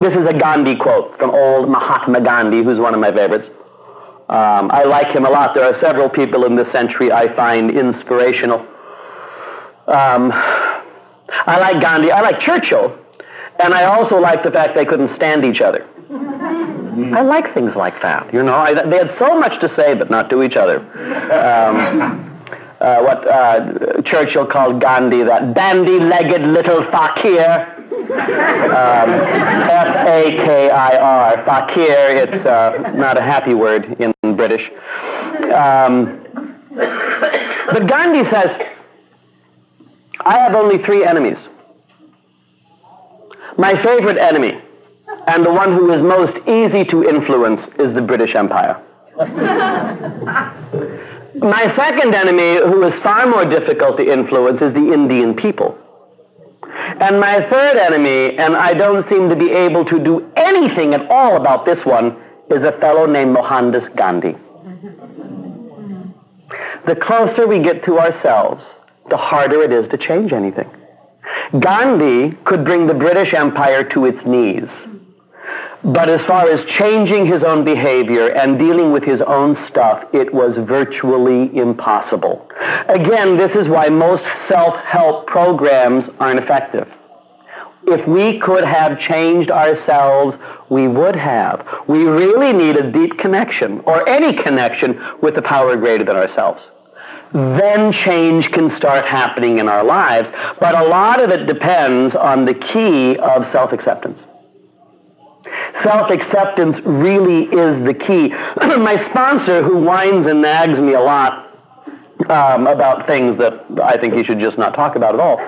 This is a Gandhi quote from old Mahatma Gandhi, who's one of my favorites. Um, I like him a lot. There are several people in this century I find inspirational. Um, I like Gandhi. I like Churchill. And I also like the fact they couldn't stand each other. I like things like that. You know, I, they had so much to say, but not to each other. Um, uh, what uh, Churchill called Gandhi, that bandy-legged little fakir. Um, F-A-K-I-R, fakir. It's uh, not a happy word in British. Um, but Gandhi says, I have only three enemies. My favorite enemy, and the one who is most easy to influence, is the British Empire. My second enemy, who is far more difficult to influence, is the Indian people. And my third enemy, and I don't seem to be able to do anything at all about this one, is a fellow named Mohandas Gandhi. The closer we get to ourselves, the harder it is to change anything. Gandhi could bring the British Empire to its knees. But as far as changing his own behavior and dealing with his own stuff, it was virtually impossible. Again, this is why most self-help programs aren't effective. If we could have changed ourselves, we would have. We really need a deep connection, or any connection, with the power greater than ourselves. Then change can start happening in our lives, but a lot of it depends on the key of self-acceptance. Self-acceptance really is the key. My sponsor, who whines and nags me a lot um, about things that I think he should just not talk about at all.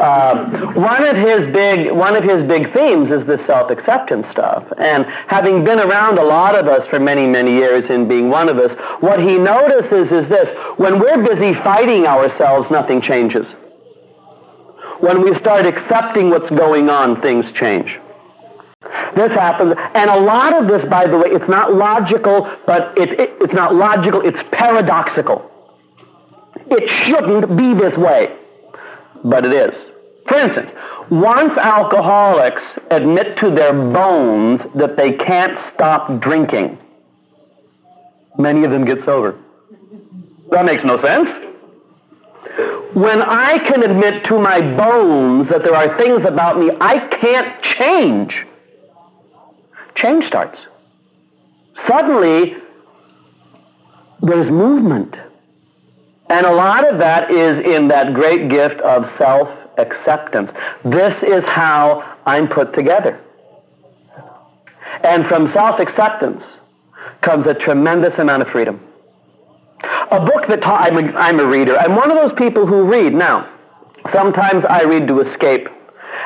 Um, one of his big one of his big themes is this self-acceptance stuff. And having been around a lot of us for many many years, and being one of us, what he notices is this: when we're busy fighting ourselves, nothing changes. When we start accepting what's going on, things change. This happens, and a lot of this, by the way, it's not logical, but it, it, it's not logical, it's paradoxical. It shouldn't be this way, but it is. For instance, once alcoholics admit to their bones that they can't stop drinking, many of them get sober. That makes no sense. When I can admit to my bones that there are things about me I can't change, change starts. Suddenly, there's movement. And a lot of that is in that great gift of self-acceptance. This is how I'm put together. And from self-acceptance comes a tremendous amount of freedom. A book that taught, I'm a, I'm a reader. I'm one of those people who read. Now, sometimes I read to escape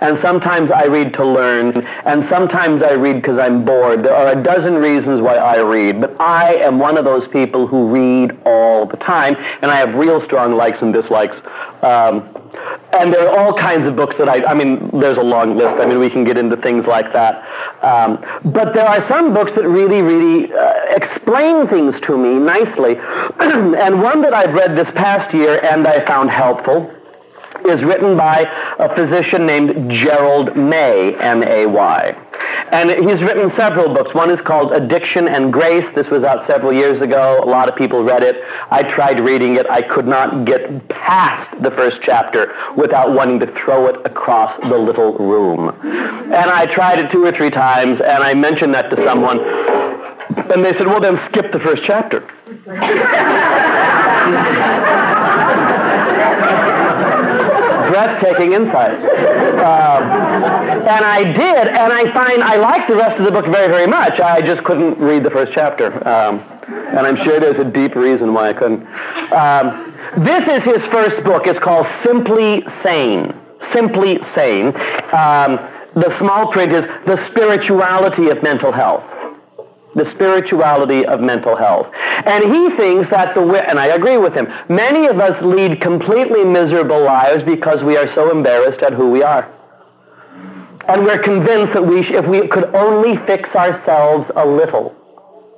and sometimes I read to learn, and sometimes I read because I'm bored. There are a dozen reasons why I read, but I am one of those people who read all the time, and I have real strong likes and dislikes. Um, and there are all kinds of books that I, I mean, there's a long list. I mean, we can get into things like that. Um, but there are some books that really, really uh, explain things to me nicely. and one that I've read this past year and I found helpful is written by a physician named Gerald May, M-A-Y. And he's written several books. One is called Addiction and Grace. This was out several years ago. A lot of people read it. I tried reading it. I could not get past the first chapter without wanting to throw it across the little room. And I tried it two or three times, and I mentioned that to someone, and they said, well, then skip the first chapter breathtaking insight. Um, and I did, and I find I like the rest of the book very, very much. I just couldn't read the first chapter. Um, and I'm sure there's a deep reason why I couldn't. Um, this is his first book. It's called Simply Sane. Simply Sane. Um, the small print is The Spirituality of Mental Health the spirituality of mental health. And he thinks that the, and I agree with him, many of us lead completely miserable lives because we are so embarrassed at who we are. And we're convinced that we, if we could only fix ourselves a little,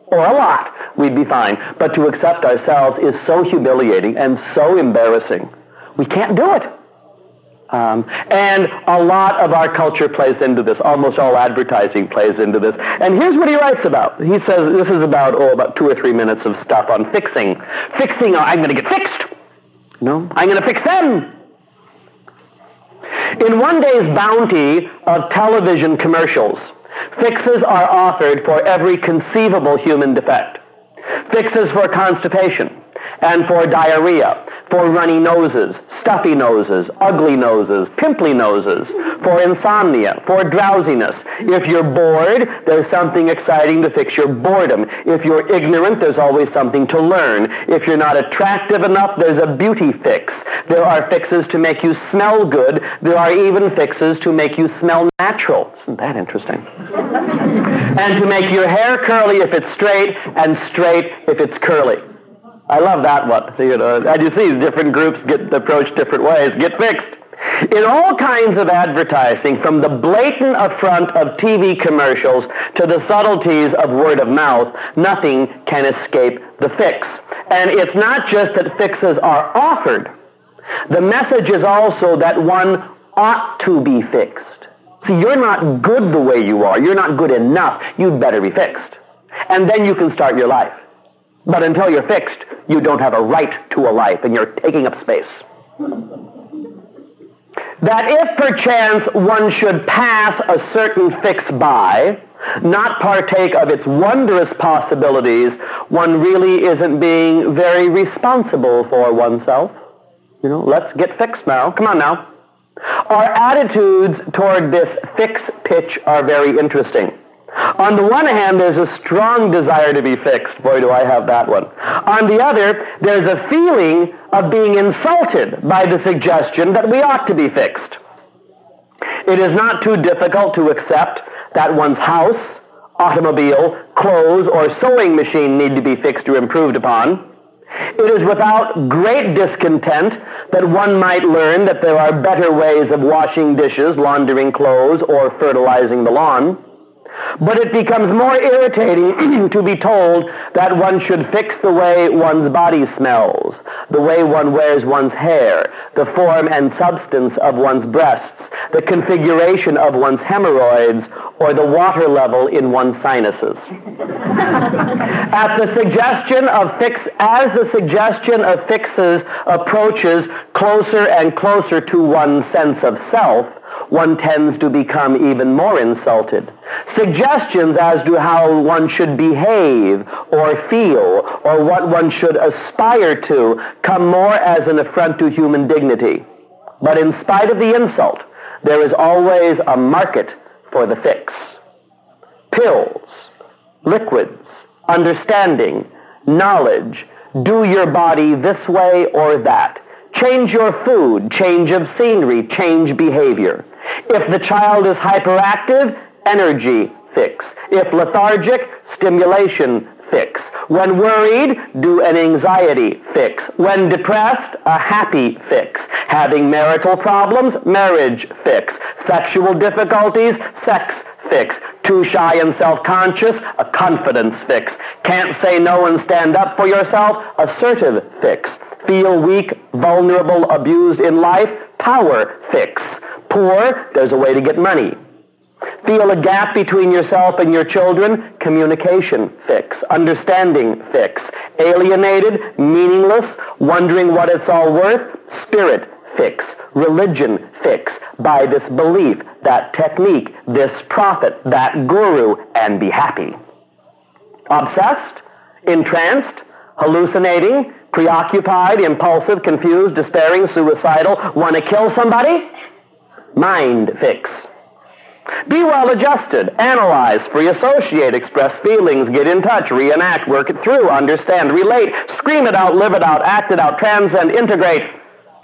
or a lot, we'd be fine. But to accept ourselves is so humiliating and so embarrassing. We can't do it. Um, and a lot of our culture plays into this. Almost all advertising plays into this. And here's what he writes about. He says this is about oh about two or three minutes of stuff on fixing. Fixing. I'm going to get fixed. No, I'm going to fix them. In one day's bounty of television commercials, fixes are offered for every conceivable human defect. Fixes for constipation and for diarrhea for runny noses, stuffy noses, ugly noses, pimply noses, for insomnia, for drowsiness. If you're bored, there's something exciting to fix your boredom. If you're ignorant, there's always something to learn. If you're not attractive enough, there's a beauty fix. There are fixes to make you smell good. There are even fixes to make you smell natural. Isn't that interesting? and to make your hair curly if it's straight and straight if it's curly. I love that one. You know, and you see different groups get approached different ways. Get fixed. In all kinds of advertising, from the blatant affront of TV commercials to the subtleties of word of mouth, nothing can escape the fix. And it's not just that fixes are offered. The message is also that one ought to be fixed. See, you're not good the way you are. You're not good enough. You'd better be fixed. And then you can start your life. But until you're fixed, you don't have a right to a life and you're taking up space. That if perchance one should pass a certain fix by, not partake of its wondrous possibilities, one really isn't being very responsible for oneself. You know, let's get fixed now. Come on now. Our attitudes toward this fix pitch are very interesting. On the one hand, there's a strong desire to be fixed. Boy, do I have that one. On the other, there's a feeling of being insulted by the suggestion that we ought to be fixed. It is not too difficult to accept that one's house, automobile, clothes, or sewing machine need to be fixed or improved upon. It is without great discontent that one might learn that there are better ways of washing dishes, laundering clothes, or fertilizing the lawn. But it becomes more irritating to be told that one should fix the way one's body smells, the way one wears one's hair, the form and substance of one's breasts, the configuration of one's hemorrhoids, or the water level in one's sinuses. At the suggestion of fix, as the suggestion of fixes approaches closer and closer to one's sense of self, one tends to become even more insulted. Suggestions as to how one should behave or feel or what one should aspire to come more as an affront to human dignity. But in spite of the insult, there is always a market for the fix. Pills, liquids, understanding, knowledge, do your body this way or that. Change your food, change of scenery, change behavior. If the child is hyperactive, energy fix. If lethargic, stimulation fix. When worried, do an anxiety fix. When depressed, a happy fix. Having marital problems, marriage fix. Sexual difficulties, sex fix. Too shy and self-conscious, a confidence fix. Can't say no and stand up for yourself, assertive fix. Feel weak, vulnerable, abused in life, power fix. Poor, there's a way to get money. Feel a gap between yourself and your children, communication fix. Understanding fix. Alienated, meaningless, wondering what it's all worth, spirit fix. Religion fix. Buy this belief, that technique, this prophet, that guru, and be happy. Obsessed, entranced, hallucinating, preoccupied, impulsive, confused, despairing, suicidal, want to kill somebody? Mind fix. Be well adjusted, analyze, free associate, express feelings, get in touch, reenact, work it through, understand, relate, scream it out, live it out, act it out, transcend, integrate,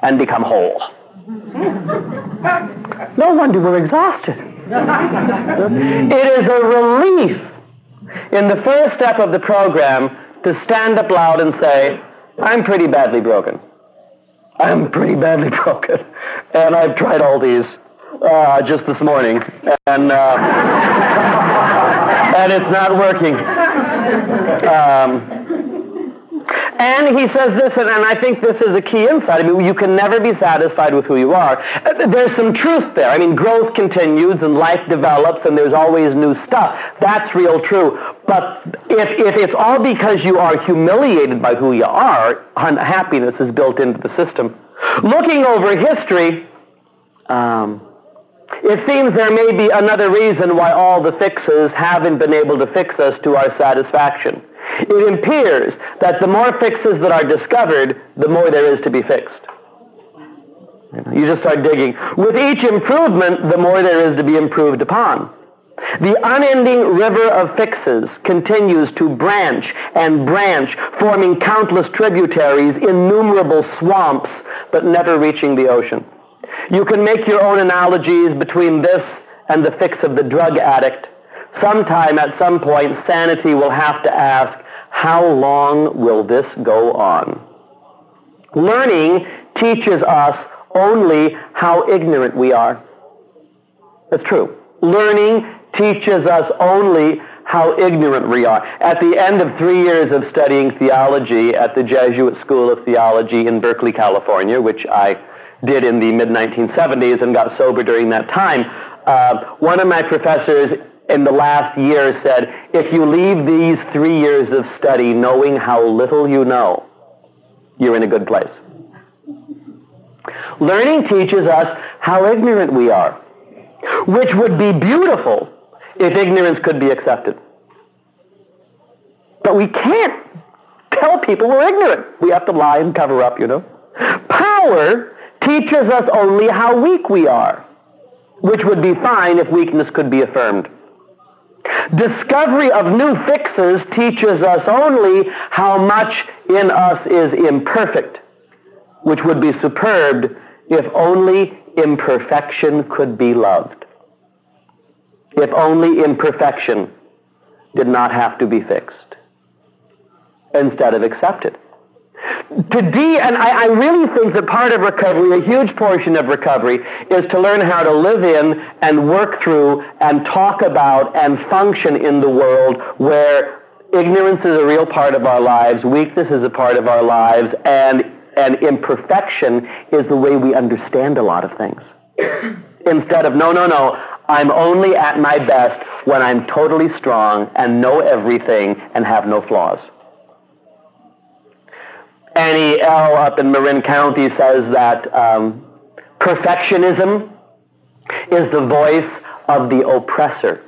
and become whole. no wonder we're exhausted. it is a relief in the first step of the program to stand up loud and say, I'm pretty badly broken. I'm pretty badly broken. And I've tried all these uh, just this morning. And, uh, and it's not working. Um, And he says this, and, and I think this is a key insight. I mean, you can never be satisfied with who you are. Uh, there's some truth there. I mean, growth continues and life develops and there's always new stuff. That's real true. But if, if it's all because you are humiliated by who you are, unhappiness is built into the system. Looking over history, um, it seems there may be another reason why all the fixes haven't been able to fix us to our satisfaction. It appears that the more fixes that are discovered, the more there is to be fixed. You just start digging. With each improvement, the more there is to be improved upon. The unending river of fixes continues to branch and branch, forming countless tributaries, innumerable swamps, but never reaching the ocean. You can make your own analogies between this and the fix of the drug addict. Sometime at some point, sanity will have to ask, how long will this go on? Learning teaches us only how ignorant we are. That's true. Learning teaches us only how ignorant we are. At the end of three years of studying theology at the Jesuit School of Theology in Berkeley, California, which I did in the mid-1970s and got sober during that time, uh, one of my professors in the last year said, if you leave these three years of study knowing how little you know, you're in a good place. Learning teaches us how ignorant we are, which would be beautiful if ignorance could be accepted. But we can't tell people we're ignorant. We have to lie and cover up, you know. Power teaches us only how weak we are, which would be fine if weakness could be affirmed. Discovery of new fixes teaches us only how much in us is imperfect, which would be superb if only imperfection could be loved. If only imperfection did not have to be fixed instead of accepted to de and I, I, really think that part of recovery, a huge portion of recovery, is to learn how to live in and work through and talk about and function in the world where ignorance is a real part of our lives, weakness is a part of our lives, and and imperfection is the way we understand a lot of things. Instead of no, no, no, I'm only at my best when I'm totally strong and know everything and have no flaws. Annie L. up in Marin County says that um, perfectionism is the voice of the oppressor.